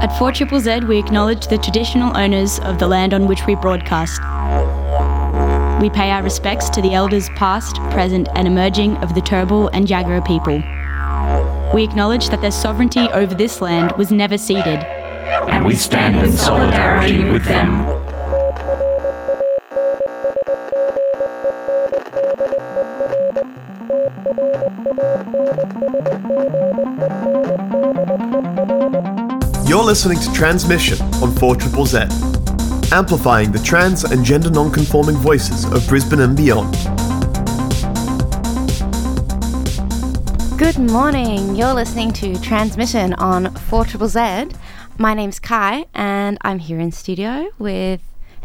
At 4ZZZ, we acknowledge the traditional owners of the land on which we broadcast. We pay our respects to the elders past, present, and emerging of the Turrbal and Jagera people. We acknowledge that their sovereignty over this land was never ceded. And we stand in solidarity with them. You're listening to Tranzmission on 4ZZZ, amplifying the trans and gender non-conforming voices of Brisbane and beyond. Good morning. You're listening to Tranzmission on 4ZZZ. My name's Cai, and I'm here in studio with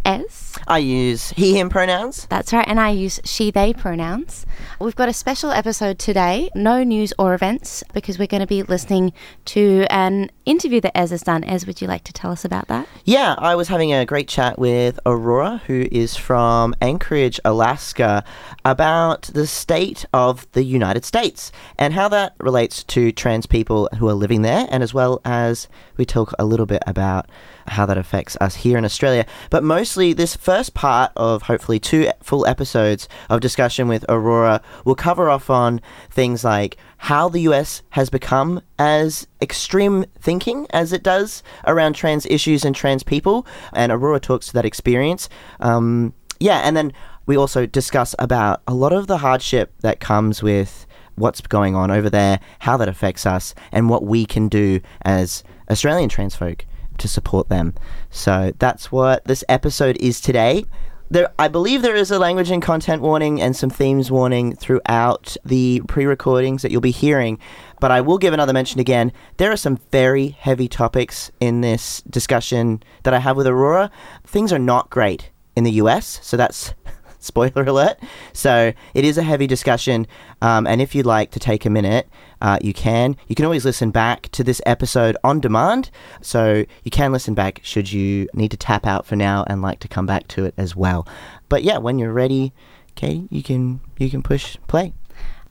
Ez. I use he, him pronouns. That's right, and I use she, they pronouns. We've got a special episode today, no news or events, because we're going to be listening to an interview that Ez has done. Ez, would you like to tell us about that? Yeah, I was having a great chat with Aurora, who is from Anchorage, Alaska, about the state of the United States and how that relates to trans people who are living there, and as well as we talk a little bit about how that affects us here in Australia. But mostly, this first part of hopefully two full episodes of discussion with Aurora will cover off on things like how the US has become as extreme thinking as it does around trans issues and trans people. And Aurora talks to that experience. Um, yeah, and then we also discuss about a lot of the hardship that comes with what's going on over there, how that affects us, and what we can do as Australian trans folk to support them. So that's what this episode is today. There, I believe there is a language and content warning and some themes warning throughout the pre recordings that you'll be hearing. But I will give another mention again. There are some very heavy topics in this discussion that I have with Aurora. Things are not great in the US, so that's spoiler alert. So it is a heavy discussion, um, and if you'd like to take a minute, uh, you can. You can always listen back to this episode on demand, so you can listen back should you need to tap out for now and like to come back to it as well. But yeah, when you're ready, Katie, you can you can push play.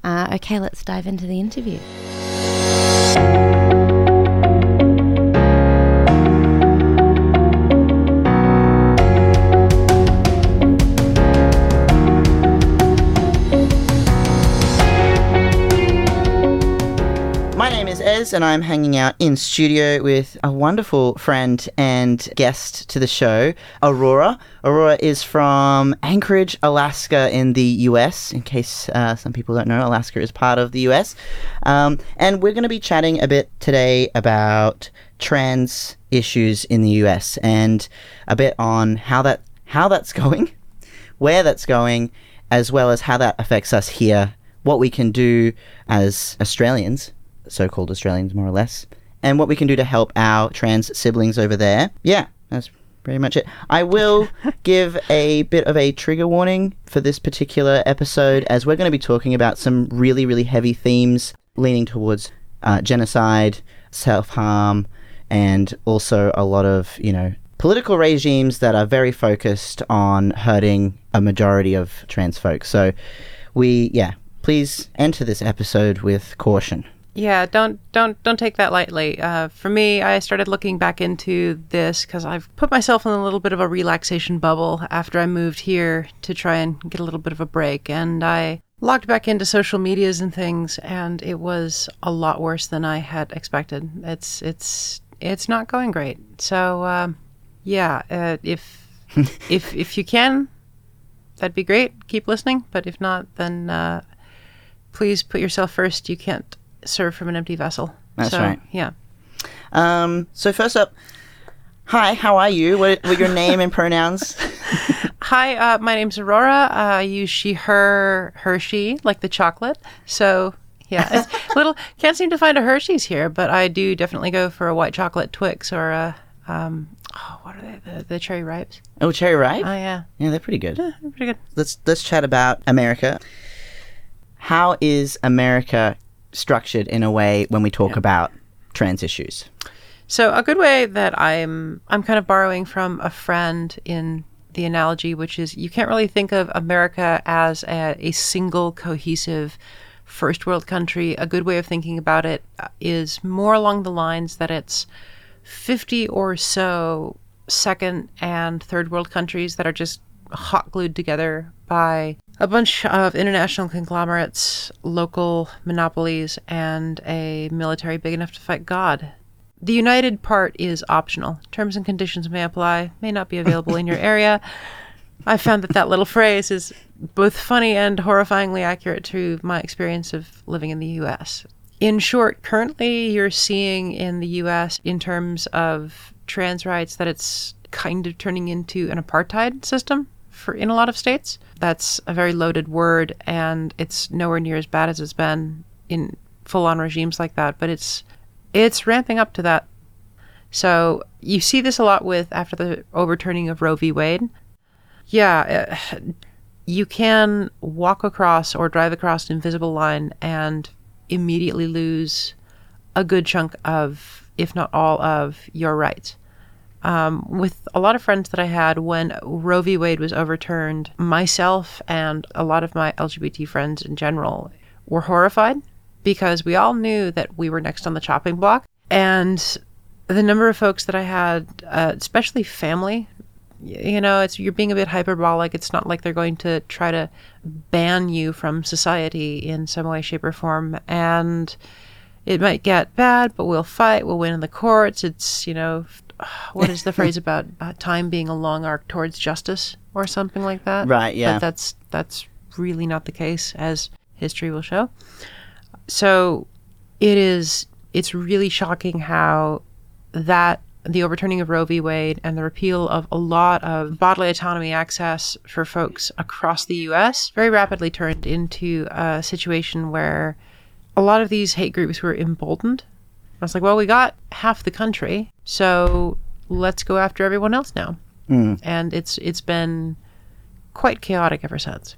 Uh, okay, let's dive into the interview. And I'm hanging out in studio with a wonderful friend and guest to the show, Aurora. Aurora is from Anchorage, Alaska, in the US. In case uh, some people don't know, Alaska is part of the US. Um, and we're going to be chatting a bit today about trans issues in the US and a bit on how that how that's going, where that's going, as well as how that affects us here, what we can do as Australians so called Australians, more or less, and what we can do to help our trans siblings over there. Yeah, that's pretty much it. I will give a bit of a trigger warning for this particular episode, as we're going to be talking about some really, really heavy themes leaning towards uh, genocide, self harm, and also a lot of, you know, political regimes that are very focused on hurting a majority of trans folks. So, we, yeah, please enter this episode with caution. Yeah, don't don't don't take that lightly. Uh, for me, I started looking back into this because I've put myself in a little bit of a relaxation bubble after I moved here to try and get a little bit of a break, and I logged back into social medias and things, and it was a lot worse than I had expected. It's it's it's not going great. So um, yeah, uh, if if if you can, that'd be great. Keep listening, but if not, then uh, please put yourself first. You can't serve from an empty vessel. That's So, right. Yeah. Um, so first up, hi, how are you? What, what your name and pronouns? Hi, uh, my name's Aurora. Uh, I use she, her, Hershey, like the chocolate. So, yeah, it's a little can't seem to find a Hershey's here, but I do definitely go for a white chocolate Twix or a um, oh, what are they? The, the cherry ripes. Oh, cherry ripe. Oh yeah, yeah, they're pretty good. they're pretty good. Let's let's chat about America. How is America structured in a way when we talk about trans issues? So a good way that I'm I'm kind of borrowing from a friend in the analogy, which is you can't really think of America as a, a single cohesive first world country. A good way of thinking about it uh, more along the lines that it's 50 or so second and third world countries that are just hot glued together by a bunch of international conglomerates, local monopolies, and a military big enough to fight God. The united part is optional. Terms and conditions may apply, may not be available in your area. I found that that little phrase is both funny and horrifyingly accurate to my experience of living in the US. In short, currently you're seeing in the US, in terms of trans rights, that it's kind of turning into an apartheid system for in a lot of states. That's a very loaded word, and it's nowhere near as bad as it's been in full-on regimes like that. But it's it's ramping up to that. So you see this a lot with after the overturning of Roe v. Wade. Yeah, uh, you can walk across or drive across an invisible line and immediately lose a good chunk of, if not all of, your rights um, with a lot of friends that I had when Roe v. Wade was overturned, myself and a lot of my LGBT friends in general were horrified because we all knew that we were next on the chopping block. And the number of folks that I had, uh, especially family, you know, it's you're being a bit hyperbolic. It's not like they're going to try to ban you from society in some way, shape, or form. And it might get bad, but we'll fight. We'll win in the courts. It's you know what is the phrase about uh, time being a long arc towards justice or something like that? Right. Yeah. But that's that's really not the case, as history will show. So it is. It's really shocking how that the overturning of Roe v. Wade and the repeal of a lot of bodily autonomy access for folks across the U.S. very rapidly turned into a situation where a lot of these hate groups were emboldened I was like, well, we got half the country, so let's go after everyone else now. Mm. And it's it's been quite chaotic ever since.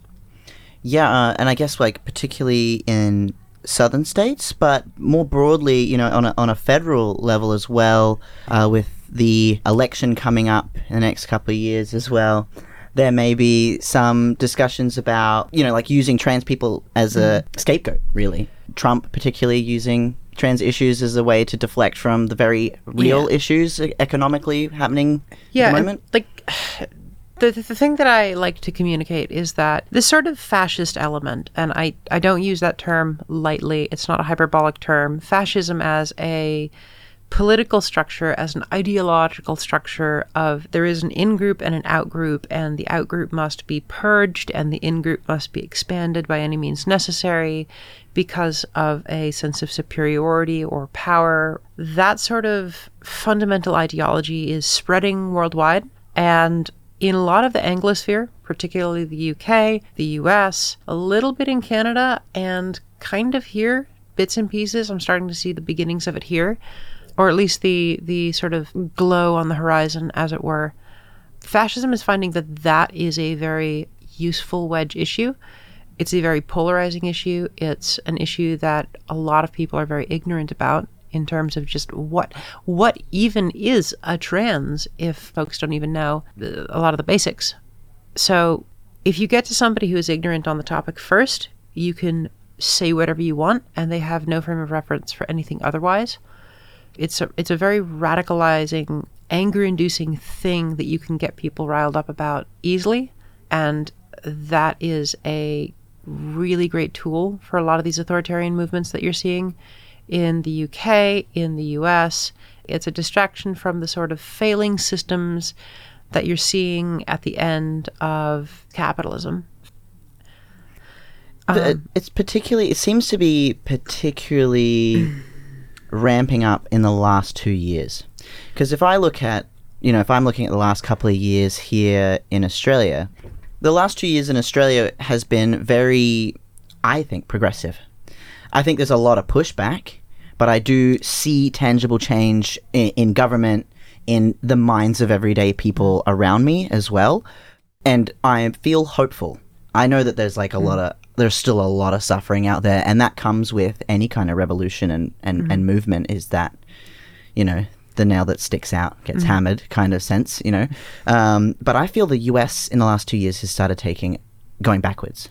Yeah, uh, and I guess like particularly in southern states, but more broadly, you know, on a, on a federal level as well, uh, with the election coming up in the next couple of years as well. There may be some discussions about, you know, like using trans people as a scapegoat, really. Trump, particularly, using trans issues as a way to deflect from the very real Yeah. issues economically happening Yeah, at the moment. like the, the the thing that I like to communicate is that this sort of fascist element, and I I don't use that term lightly. It's not a hyperbolic term. Fascism as a political structure as an ideological structure of there is an in group and an out group and the out group must be purged and the in group must be expanded by any means necessary because of a sense of superiority or power that sort of fundamental ideology is spreading worldwide and in a lot of the Anglosphere, particularly the UK, the US, a little bit in Canada, and kind of here, bits and pieces. I'm starting to see the beginnings of it here or at least the the sort of glow on the horizon, as it were. Fascism is finding that that is a very useful wedge issue. It's a very polarizing issue. It's an issue that a lot of people are very ignorant about in terms of just what what even is a trans if folks don't even know a lot of the basics. So, if you get to somebody who is ignorant on the topic first, you can say whatever you want and they have no frame of reference for anything otherwise it's a it's a very radicalizing, anger-inducing thing that you can get people riled up about easily, and that is a really great tool for a lot of these authoritarian movements that you're seeing in the UK, in the US. It's a distraction from the sort of failing systems that you're seeing at the end of capitalism. Um, it's particularly. It seems to be particularly ramping up in the last two years. Because if I look at, you know, if I'm looking at the last couple of years here in Australia, the last two years in Australia has been very, I think, progressive. I think there's a lot of pushback, but I do see tangible change in, in government, in the minds of everyday people around me as well. And I feel hopeful. I know that there's like a hmm. lot of there's still a lot of suffering out there, and that comes with any kind of revolution and and, and mm. movement. Is that you know the nail that sticks out gets mm. hammered kind of sense, you know. Um, but I feel the U.S. in the last two years has started taking going backwards.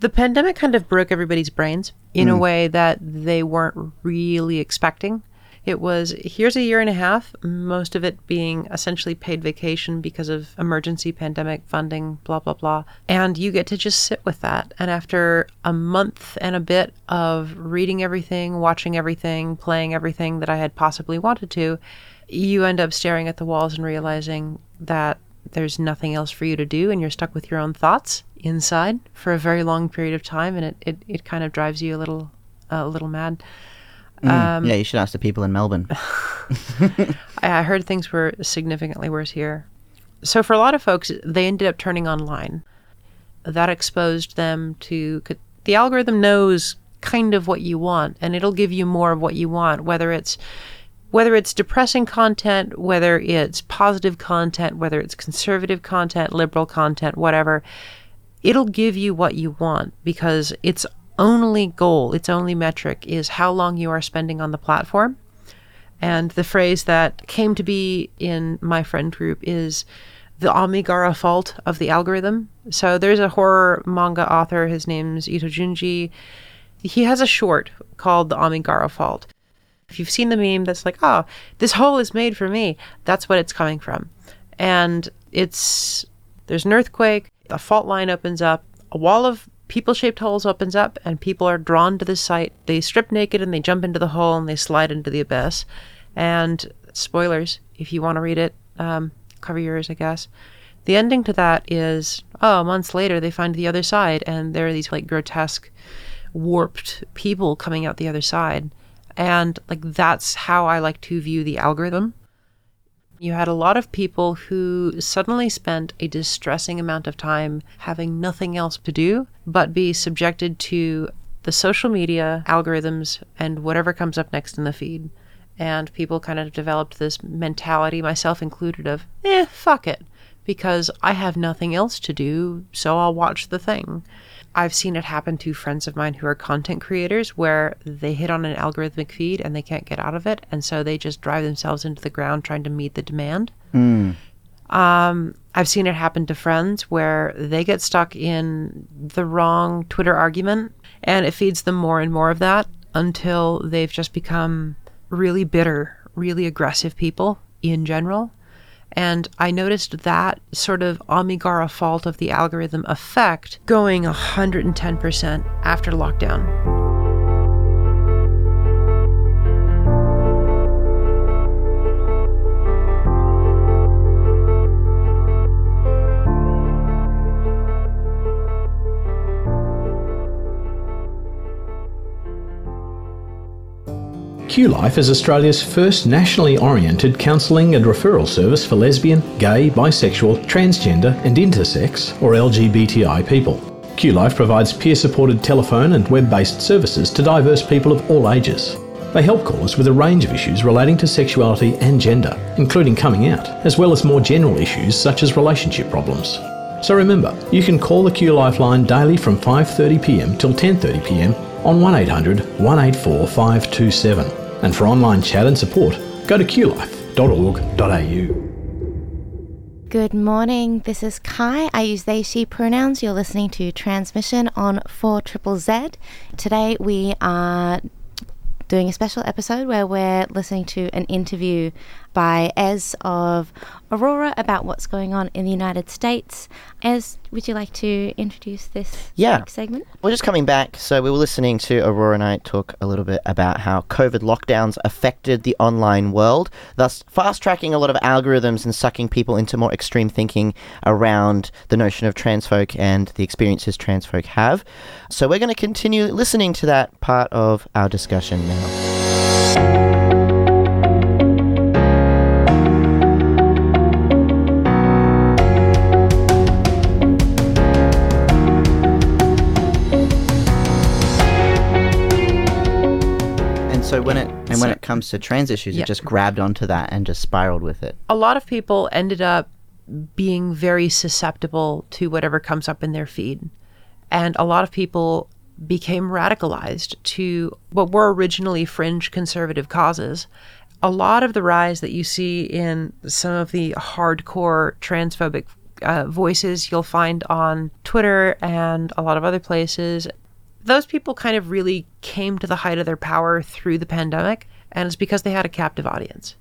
the pandemic kind of broke everybody's brains in a mm. way that they weren't really expecting. It was here's a year and a half, most of it being essentially paid vacation because of emergency pandemic funding, blah, blah, blah. And you get to just sit with that. And after a month and a bit of reading everything, watching everything, playing everything that I had possibly wanted to, you end up staring at the walls and realizing that there's nothing else for you to do and you're stuck with your own thoughts inside for a very long period of time and it, it, it kind of drives you a little a little mad. Um, yeah, you should ask the people in Melbourne. I heard things were significantly worse here. So for a lot of folks, they ended up turning online. That exposed them to the algorithm knows kind of what you want, and it'll give you more of what you want, whether it's whether it's depressing content, whether it's positive content, whether it's conservative content, liberal content, whatever. It'll give you what you want because its only goal, its only metric is how long you are spending on the platform. And the phrase that came to be in my friend group is the Amigara fault of the algorithm. So there's a horror manga author, his name's Ito Junji. He has a short called The Amigara Fault. If you've seen the meme that's like, oh, this hole is made for me, that's what it's coming from. And it's there's an earthquake, a fault line opens up, a wall of people shaped holes opens up, and people are drawn to the site. They strip naked and they jump into the hole and they slide into the abyss. And spoilers, if you want to read it, um, cover yours, I guess. The ending to that is, oh, months later they find the other side, and there are these like grotesque, warped people coming out the other side. And like that's how I like to view the algorithm. You had a lot of people who suddenly spent a distressing amount of time having nothing else to do but be subjected to the social media algorithms and whatever comes up next in the feed. And people kind of developed this mentality, myself included, of, eh, fuck it, because I have nothing else to do, so I'll watch the thing. I've seen it happen to friends of mine who are content creators where they hit on an algorithmic feed and they can't get out of it. And so they just drive themselves into the ground trying to meet the demand. Mm. Um, I've seen it happen to friends where they get stuck in the wrong Twitter argument and it feeds them more and more of that until they've just become really bitter, really aggressive people in general. And I noticed that sort of Amigara fault of the algorithm effect going 110% after lockdown. QLife is Australia's first nationally oriented counselling and referral service for lesbian, gay, bisexual, transgender, and intersex or LGBTI people. QLife provides peer supported telephone and web based services to diverse people of all ages. They help callers with a range of issues relating to sexuality and gender, including coming out, as well as more general issues such as relationship problems. So remember, you can call the Q Lifeline daily from 5.30pm till 10.30pm on 1800 184 527. And for online chat and support, go to qlife.org.au. Good morning. This is Cai. I use they, she pronouns. You're listening to Tranzmission on 4 Triple Z. Today we are doing a special episode where we're listening to an interview by Ez of Aurora about what's going on in the United States. Ez, would you like to introduce this yeah. segment? We're just coming back. So we were listening to Aurora and I talk a little bit about how COVID lockdowns affected the online world, thus fast tracking a lot of algorithms and sucking people into more extreme thinking around the notion of trans folk and the experiences trans folk have. So we're going to continue listening to that part of our discussion now. When it and when it comes to trans issues, yeah. it just grabbed onto that and just spiraled with it. A lot of people ended up being very susceptible to whatever comes up in their feed. And a lot of people became radicalized to what were originally fringe conservative causes. A lot of the rise that you see in some of the hardcore transphobic uh, voices you'll find on Twitter and a lot of other places those people kind of really came to the height of their power through the pandemic. and it's because they had a captive audience.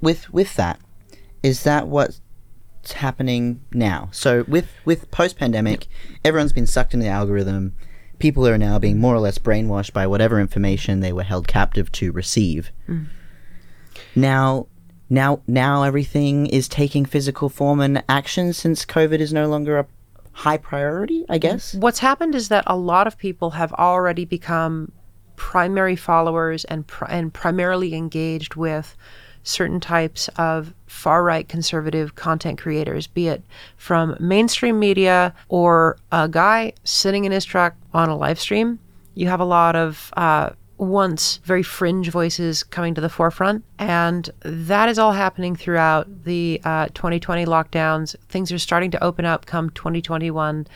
with with that is that what's happening now so with with post pandemic everyone's been sucked into the algorithm people are now being more or less brainwashed by whatever information they were held captive to receive mm. now now now everything is taking physical form and action since covid is no longer a high priority i guess What's happened is that a lot of people have already become primary followers and and primarily engaged with certain types of far right conservative content creators, be it from mainstream media or a guy sitting in his truck on a live stream. You have a lot of uh, once very fringe voices coming to the forefront, and that is all happening throughout the uh, 2020 lockdowns. Things are starting to open up come 2021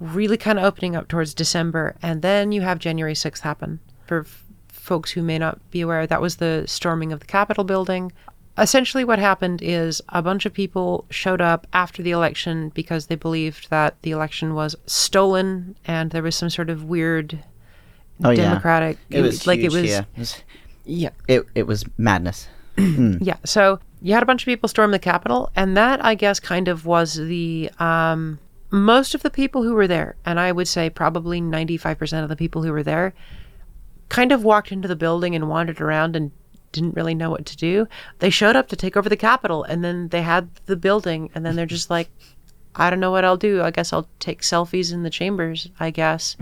really kind of opening up towards December. And then you have January 6th happen. For f- folks who may not be aware, that was the storming of the Capitol building. Essentially, what happened is a bunch of people showed up after the election because they believed that the election was stolen and there was some sort of weird oh yeah democratic. it was like huge it was. here. It was Yeah. it, it was madness Yeah. So you had a bunch of people storm the Capitol, and that, I guess, kind of was the um, most of the people who were there, and I would say probably 95% of the people who were there, kind of walked into the building and wandered around and didn't really know what to do. They showed up to take over the Capitol, and then they had the building, and then they're just like, I don't know what I'll do. I guess I'll take selfies in the chambers, I guess.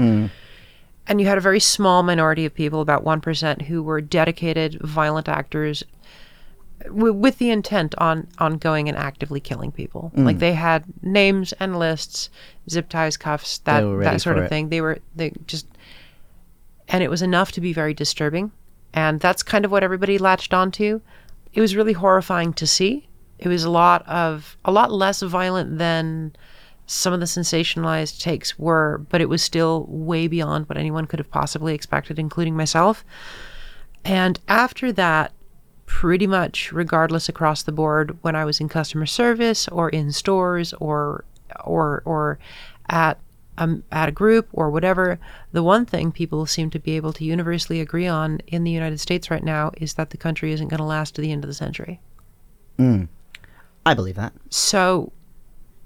And you had a very small minority of people, about 1%, who were dedicated violent actors w- with the intent on on going and actively killing people. Like they had names and lists, zip ties, cuffs, that that sort of it. thing. They were they just, and it was enough to be very disturbing. And that's kind of what everybody latched onto. It was really horrifying to see. It was a lot of a lot less violent than some of the sensationalized takes were, but it was still way beyond what anyone could have possibly expected, including myself. And after that, pretty much regardless across the board, when I was in customer service or in stores or or or at um, at a group or whatever, the one thing people seem to be able to universally agree on in the United States right now is that the country isn't going to last to the end of the century. i believe that So,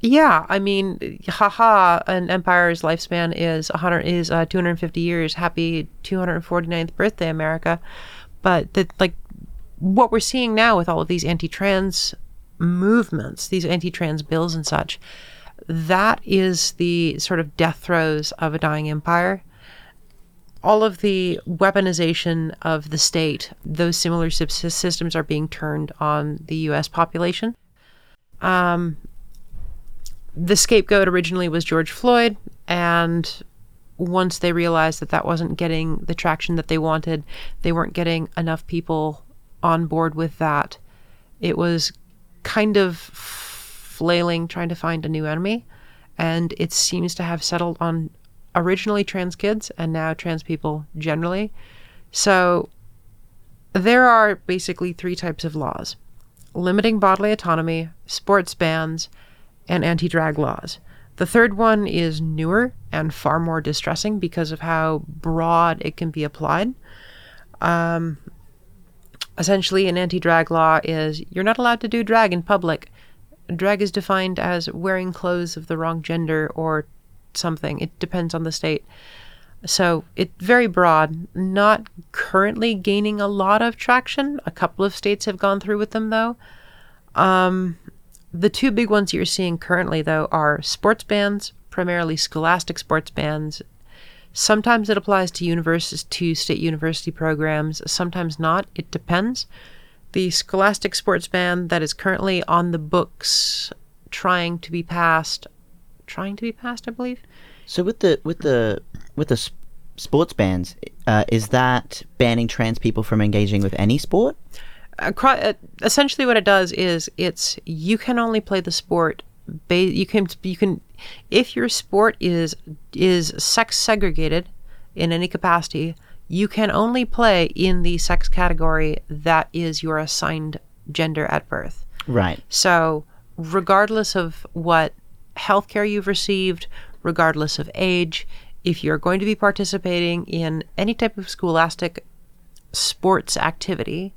yeah, I mean, haha, an empire's lifespan is 100 is uh, 250 years. Happy 249th birthday, America! But that like what we're seeing now with all of these anti-trans movements, these anti-trans bills and such, that is the sort of death throes of a dying empire all of the weaponization of the state, those similar sys- systems are being turned on the U.S. population. Um, the scapegoat originally was George Floyd, and once they realized that that wasn't getting the traction that they wanted, they weren't getting enough people on board with that. It was kind of flailing, trying to find a new enemy, and it seems to have settled on originally trans kids and now trans people generally. So there are basically three types of laws limiting bodily autonomy, sports bans, and anti drag laws. The third one is newer and far more distressing because of how broad it can be applied. Um, essentially, an anti drag law is you're not allowed to do drag in public. Drag is defined as wearing clothes of the wrong gender or something. It depends on the state. So it's very broad, not currently gaining a lot of traction. A couple of states have gone through with them, though. Um, the two big ones you're seeing currently, though, are sports bans, primarily scholastic sports bans. Sometimes it applies to universities, to state university programs. Sometimes not. It depends. The scholastic sports ban that is currently on the books, trying to be passed, trying to be passed, I believe. So with the with the with the sports bans, uh, is that banning trans people from engaging with any sport? Acro- uh, essentially what it does is it's you can only play the sport ba- you can you can if your sport is is sex segregated in any capacity you can only play in the sex category that is your assigned gender at birth Right. so regardless of what healthcare you've received regardless of age if you're going to be participating in any type of scholastic sports activity.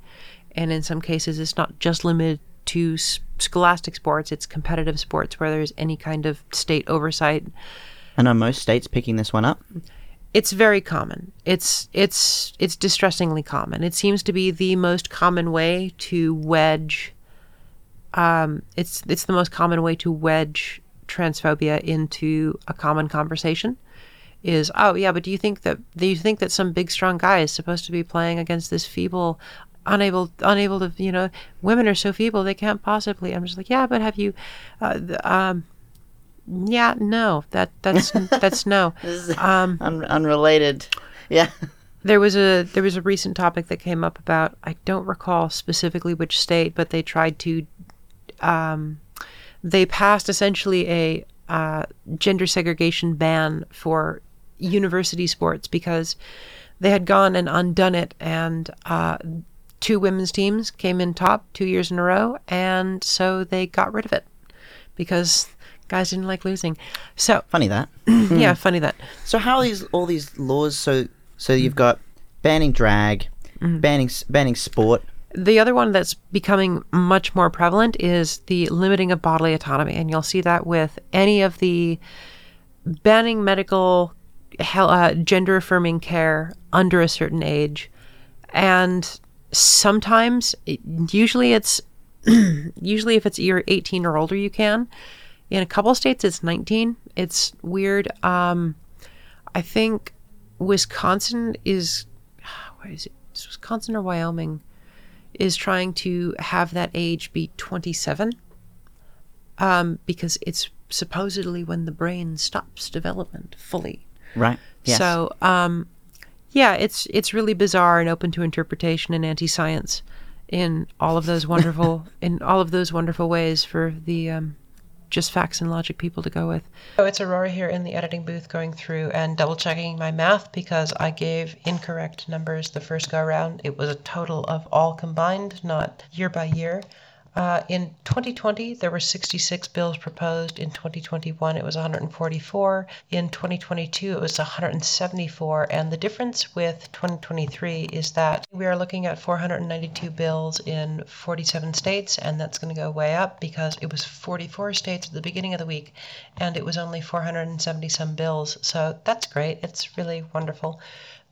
And in some cases, it's not just limited to scholastic sports, it's competitive sports where there's any kind of state oversight. And are most states picking this one up? It's very common. It's it's it's distressingly common. It seems to be the most common way to wedge um, it's it's the most common way to wedge transphobia into a common conversation is oh yeah but do you think that do you think that some big strong guy is supposed to be playing against this feeble unable unable to you know women are so feeble they can't possibly i'm just like yeah but have you uh, um yeah no that that's that's no um Un- unrelated. Yeah. there was a there was a recent topic that came up about I don't recall specifically which state, but they tried to um, they passed essentially a uh, gender segregation ban for university sports because they had gone and undone it, and uh, two women's teams came in top two years in a row, and so they got rid of it because guys didn't like losing. So Funny that. yeah, funny that. So how are these all these laws? So so you've got banning drag, banning s- banning sport. The other one that's becoming much more prevalent is the limiting of bodily autonomy. And you'll see that with any of the banning medical hel- uh, gender affirming care under a certain age. And sometimes, it- usually it's, usually if it's you're 18 or older, you can. In a couple states, it's 19. It's weird. Um, I think Wisconsin is, what is it? Is Wisconsin or Wyoming? is trying to have that age be 27 um, because it's supposedly when the brain stops development fully. Right. Yes. So, um, yeah, it's it's really bizarre and open to interpretation and anti-science in all of those wonderful in all of those wonderful ways for the um, just facts and logic people to go with. So it's Aurora here in the editing booth going through and double checking my math because I gave incorrect numbers the first go around. It was a total of all combined, not year by year. Uh, in 2020, there were 66 bills proposed. In 2021, it was 144. In 2022, it was 174. And the difference with 2023 is that we are looking at 492 bills in 47 states, and that's going to go way up because it was 44 states at the beginning of the week, and it was only 470 some bills. So that's great. It's really wonderful.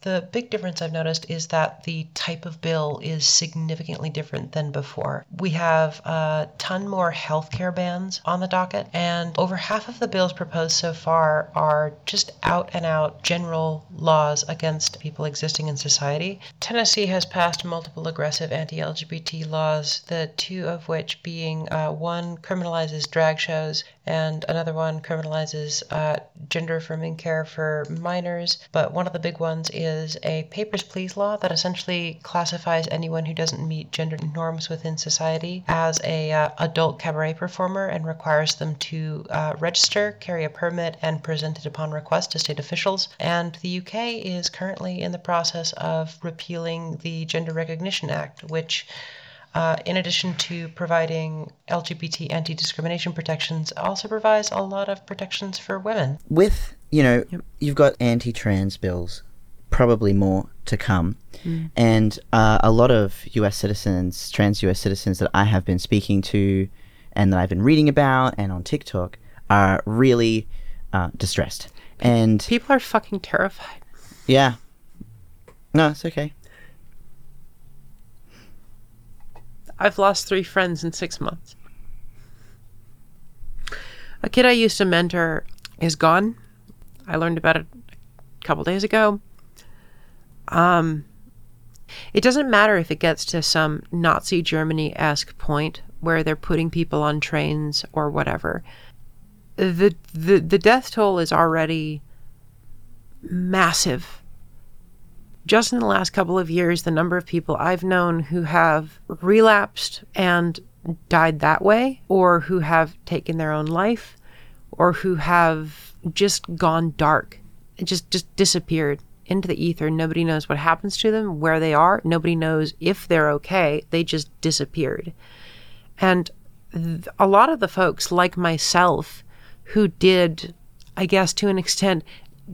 The big difference I've noticed is that the type of bill is significantly different than before. We have a ton more healthcare bans on the docket, and over half of the bills proposed so far are just out and out general laws against people existing in society. Tennessee has passed multiple aggressive anti LGBT laws, the two of which being uh, one criminalizes drag shows and another one criminalizes uh, gender affirming care for minors. But one of the big ones is a papers please law that essentially classifies anyone who doesn't meet gender norms within society as a uh, adult cabaret performer and requires them to uh, register, carry a permit, and present it upon request to state officials. And the UK is currently in the process of repealing the Gender Recognition Act, which uh, in addition to providing LGBT anti discrimination protections, also provides a lot of protections for women. with you know you've got anti-trans bills probably more to come. And uh, a lot of us citizens trans us citizens that i have been speaking to and that i've been reading about and on tiktok are really uh, distressed. And People are fucking terrified. yeah. No it's okay I've lost three friends in six months. A kid I used to mentor is gone. I learned about it a couple days ago. Um, it doesn't matter if it gets to some Nazi Germany esque point where they're putting people on trains or whatever. The, the the death toll is already massive just in the last couple of years, the number of people I've known who have relapsed and died that way, or who have taken their own life, or who have just gone dark, just just disappeared into the ether. Nobody knows what happens to them, where they are. Nobody knows if they're okay. They just disappeared. And th- a lot of the folks, like myself, who did, I guess to an extent,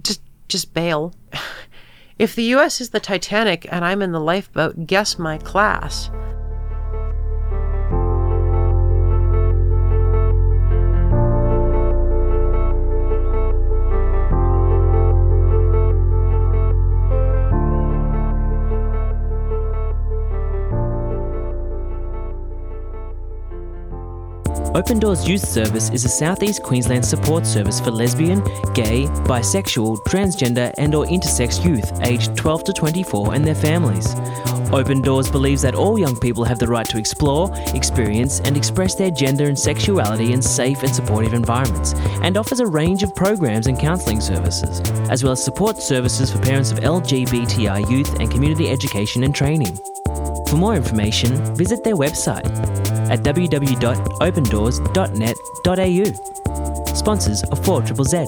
just just bail If the US is the Titanic and I'm in the lifeboat, guess my class. Open Doors Youth Service is a Southeast Queensland support service for lesbian, gay, bisexual, transgender and or intersex youth aged 12 to 24 and their families. Open Doors believes that all young people have the right to explore, experience and express their gender and sexuality in safe and supportive environments and offers a range of programs and counselling services, as well as support services for parents of LGBTI youth and community education and training. For more information, visit their website at www.opendoors.net.au. Sponsors of 4 Triple Z.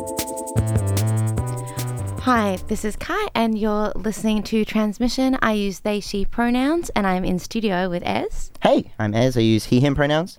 Hi, this is Cai, and you're listening to Tranzmission. I use they, she pronouns, and I'm in studio with Ez. Hey, I'm Ez. I use he, him pronouns.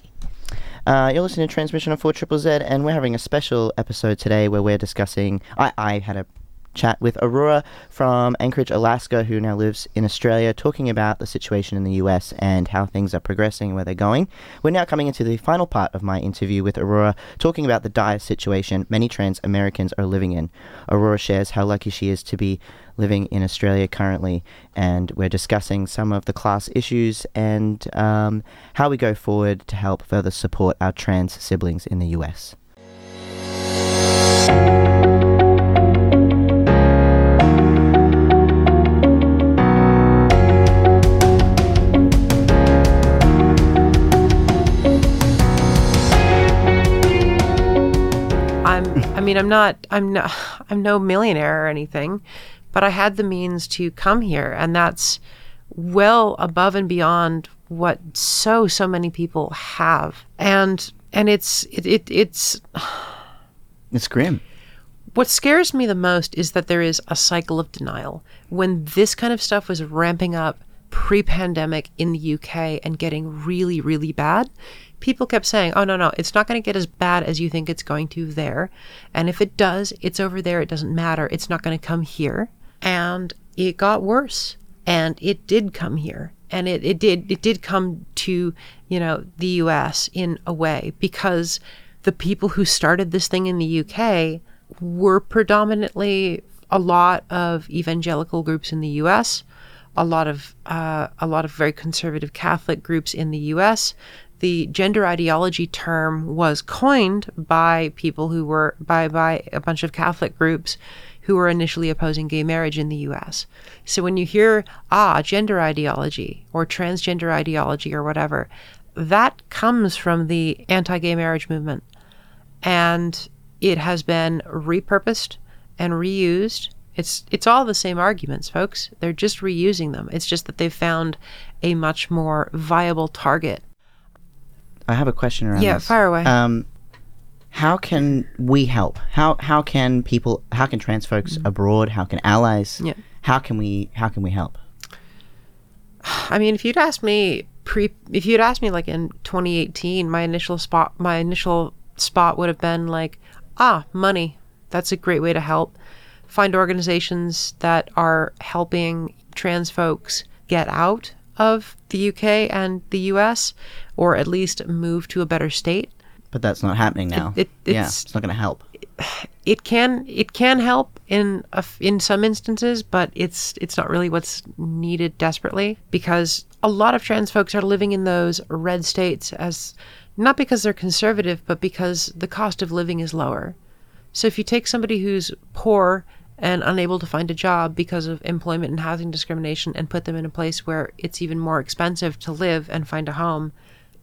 Uh, you're listening to Tranzmission on 4 Triple Z, and we're having a special episode today where we're discussing. I, I had a chat with Aurora from Anchorage, Alaska, who now lives in Australia, talking about the situation in the US and how things are progressing, where they're going. We're now coming into the final part of my interview with Aurora, talking about the dire situation many trans Americans are living in. Aurora shares how lucky she is to be living in Australia currently, and we're discussing some of the class issues and um, how we go forward to help further support our trans siblings in the US. Mean I'm not I'm not I'm no millionaire or anything, but I had the means to come here and that's well above and beyond what so so many people have. And and it's it, it it's It's grim. what scares me the most is that there is a cycle of denial. When this kind of stuff was ramping up pre pandemic in the UK and getting really, really bad, people kept saying, oh, no, no, it's not going to get as bad as you think it's going to there. And if it does, it's over there. It doesn't matter. It's not going to come here. And it got worse. And it did come here. And it, it did it did come to, you know, the US in a way because the people who started this thing in the UK were predominantly a lot of evangelical groups in the U.S., a lot of uh, a lot of very conservative Catholic groups in the U.S. The gender ideology term was coined by people who were by by a bunch of Catholic groups who were initially opposing gay marriage in the U.S. So when you hear ah gender ideology or transgender ideology or whatever, that comes from the anti-gay marriage movement and it has been repurposed and reused. It's it's all the same arguments, folks. They're just reusing them. It's just that they've found a much more viable target. I have a question around Yeah, this. fire away. Um, how can we help? How how can people? How can trans folks abroad? How can allies? Yeah. How can we? How can we help? I mean, if you'd asked me pre, if you'd asked me like in 2018, my initial spot, my initial spot would have been like, ah, money. That's a great way to help. Find organizations that are helping trans folks get out of the UK and the US, or at least move to a better state. But that's not happening now. it- yeah, it's- it's not going to help. It can it can help in a in some instances, but it's it's not really what's needed desperately because a lot of trans folks are living in those red states as not because they're conservative, but because the cost of living is lower. So if you take somebody who's poor and unable to find a job because of employment and housing discrimination and put them in a place where it's even more expensive to live and find a home,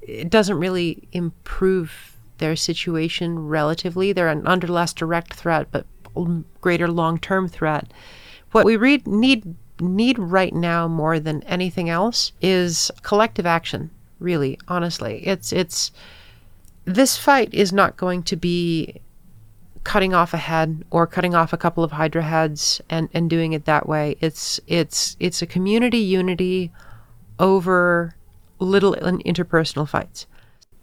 it doesn't really improve their situation relatively. They're under less direct threat, but greater long-term threat. What we read need need right now more than anything else is collective action. Really, honestly, it's it's this fight is not going to be cutting off a head or cutting off a couple of hydra heads and and doing it that way. It's it's it's a community unity over little interpersonal fights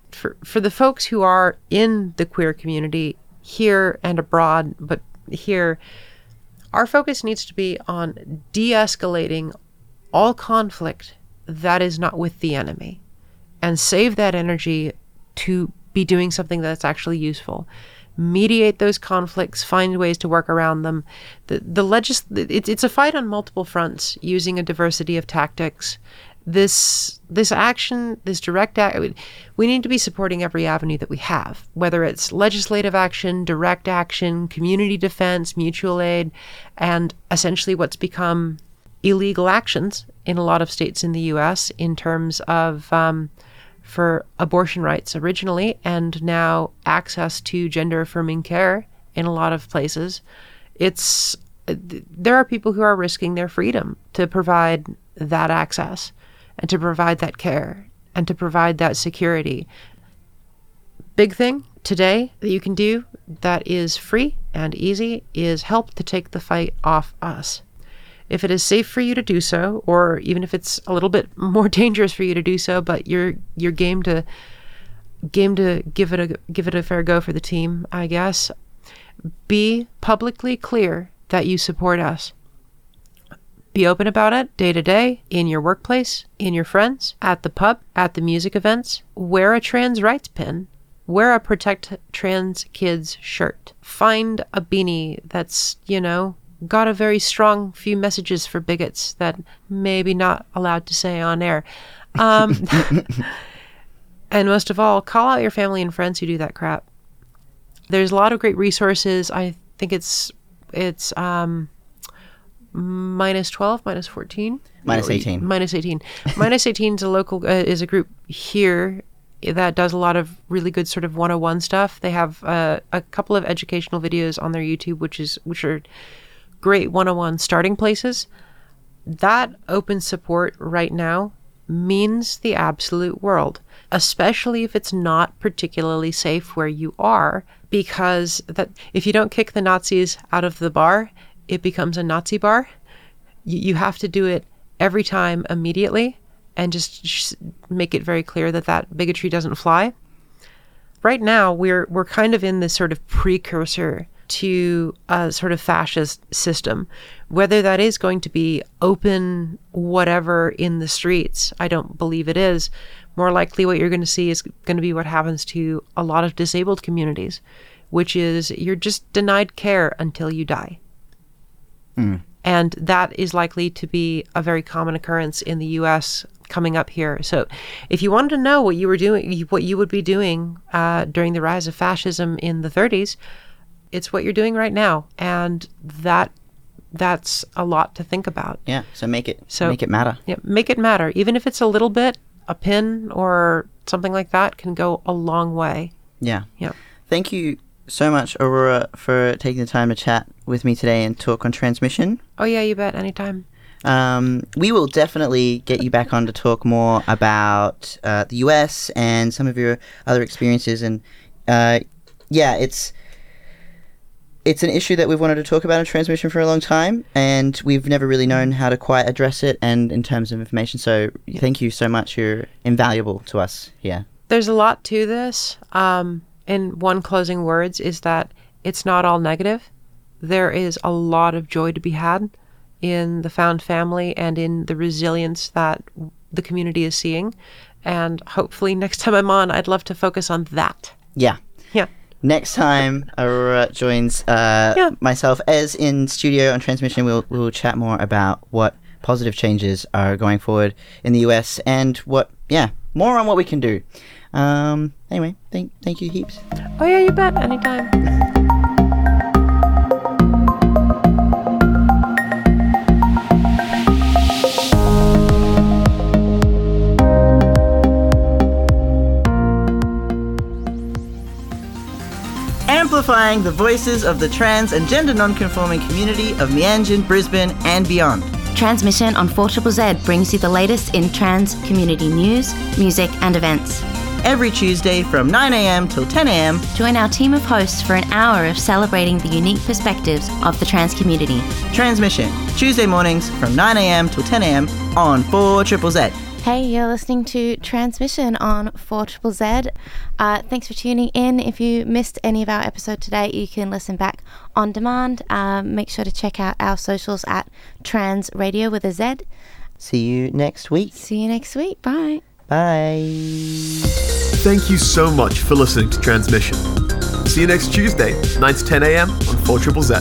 for for the folks who are in the queer community here and abroad, but here, our focus needs to be on de escalating all conflict that is not with the enemy and save that energy to be doing something that's actually useful. Mediate those conflicts, find ways to work around them. The, the legis- it, it's a fight on multiple fronts using a diversity of tactics. This this action, this direct act, we need to be supporting every avenue that we have, whether it's legislative action, direct action, community defense, mutual aid, and essentially what's become illegal actions in a lot of states in the U.S. in terms of um, for abortion rights originally, and now access to gender affirming care in a lot of places. It's there are people who are risking their freedom to provide that access and to provide that care and to provide that security. Big thing today that you can do that is free and easy is help to take the fight off us if it is safe for you to do so, or even if it's a little bit more dangerous for you to do so, but you're you're game to game to give it a give it a fair go for the team, I guess. Be publicly clear that you support us. Be open about it day to day, in your workplace, in your friends, at the pub, at the music events. Wear a trans rights pin. Wear a Protect Trans Kids shirt. Find a beanie that's, you know, got a very strong few messages for bigots that maybe not allowed to say on air. Um, and most of all, call out your family and friends who do that crap. There's a lot of great resources. I think it's it's um, minus 12, minus 14, minus 18, minus 18. minus 18 is a local uh, is a group here that does a lot of really good sort of 101 stuff. They have uh, a couple of educational videos on their YouTube, which is which are great one on one starting places, that open support right now means the absolute world, especially if it's not particularly safe where you are, because that if you don't kick the Nazis out of the bar, it becomes a Nazi bar. You, you have to do it every time immediately and just, just make it very clear that that bigotry doesn't fly. Right now, we're we're kind of in this sort of precursor to a sort of fascist system. Whether that is going to be open, whatever, in the streets, I don't believe it is. More likely, what you're going to see is going to be what happens to a lot of disabled communities, which is you're just denied care until you die. Mm. And that is likely to be a very common occurrence in the US coming up here. So, if you wanted to know what you were doing, what you would be doing uh, during the rise of fascism in the 30s, it's what you're doing right now, and that that's a lot to think about. Yeah. So make it so make it matter. Yeah, make it matter. Even if it's a little bit, a pin or something like that can go a long way. Yeah. Yeah. Thank you so much, Aurora, for taking the time to chat with me today and talk on Tranzmission. Oh yeah, you bet. Anytime. Um, we will definitely get you back on to talk more about uh, the US and some of your other experiences. And uh, yeah, it's it's an issue that we've wanted to talk about in Tranzmission for a long time, and we've never really known how to quite address it. And in terms of information, so thank you so much. You're invaluable to us Yeah. There's a lot to this. Um, in one closing words, is that it's not all negative. There is a lot of joy to be had in the found family and in the resilience that the community is seeing. And hopefully, next time I'm on, I'd love to focus on that. Yeah. Next time Aurora joins uh, yeah. myself as in studio on Tranzmission, we'll we'll chat more about what positive changes are going forward in the US and what yeah more on what we can do. Um, anyway, thank thank you heaps. Oh yeah, you bet. Anytime. Amplifying the voices of the trans and gender non-conforming community of Meanjin, Brisbane and beyond. Tranzmission on 4 Z brings you the latest in trans community news, music and events. Every Tuesday from 9am till 10am, join our team of hosts for an hour of celebrating the unique perspectives of the trans community. Tranzmission, Tuesday mornings from 9am till 10am on 4 Z. Hey, you're listening to Tranzmission on 4 Triple Z. Uh, thanks for tuning in. If you missed any of our episode today, you can listen back on demand. Um, make sure to check out our socials at Trans Radio with a Z. See you next week. See you next week. Bye. Bye. Thank you so much for listening to Tranzmission. See you next Tuesday, 9 to 10 a.m. on 4 Triple Z.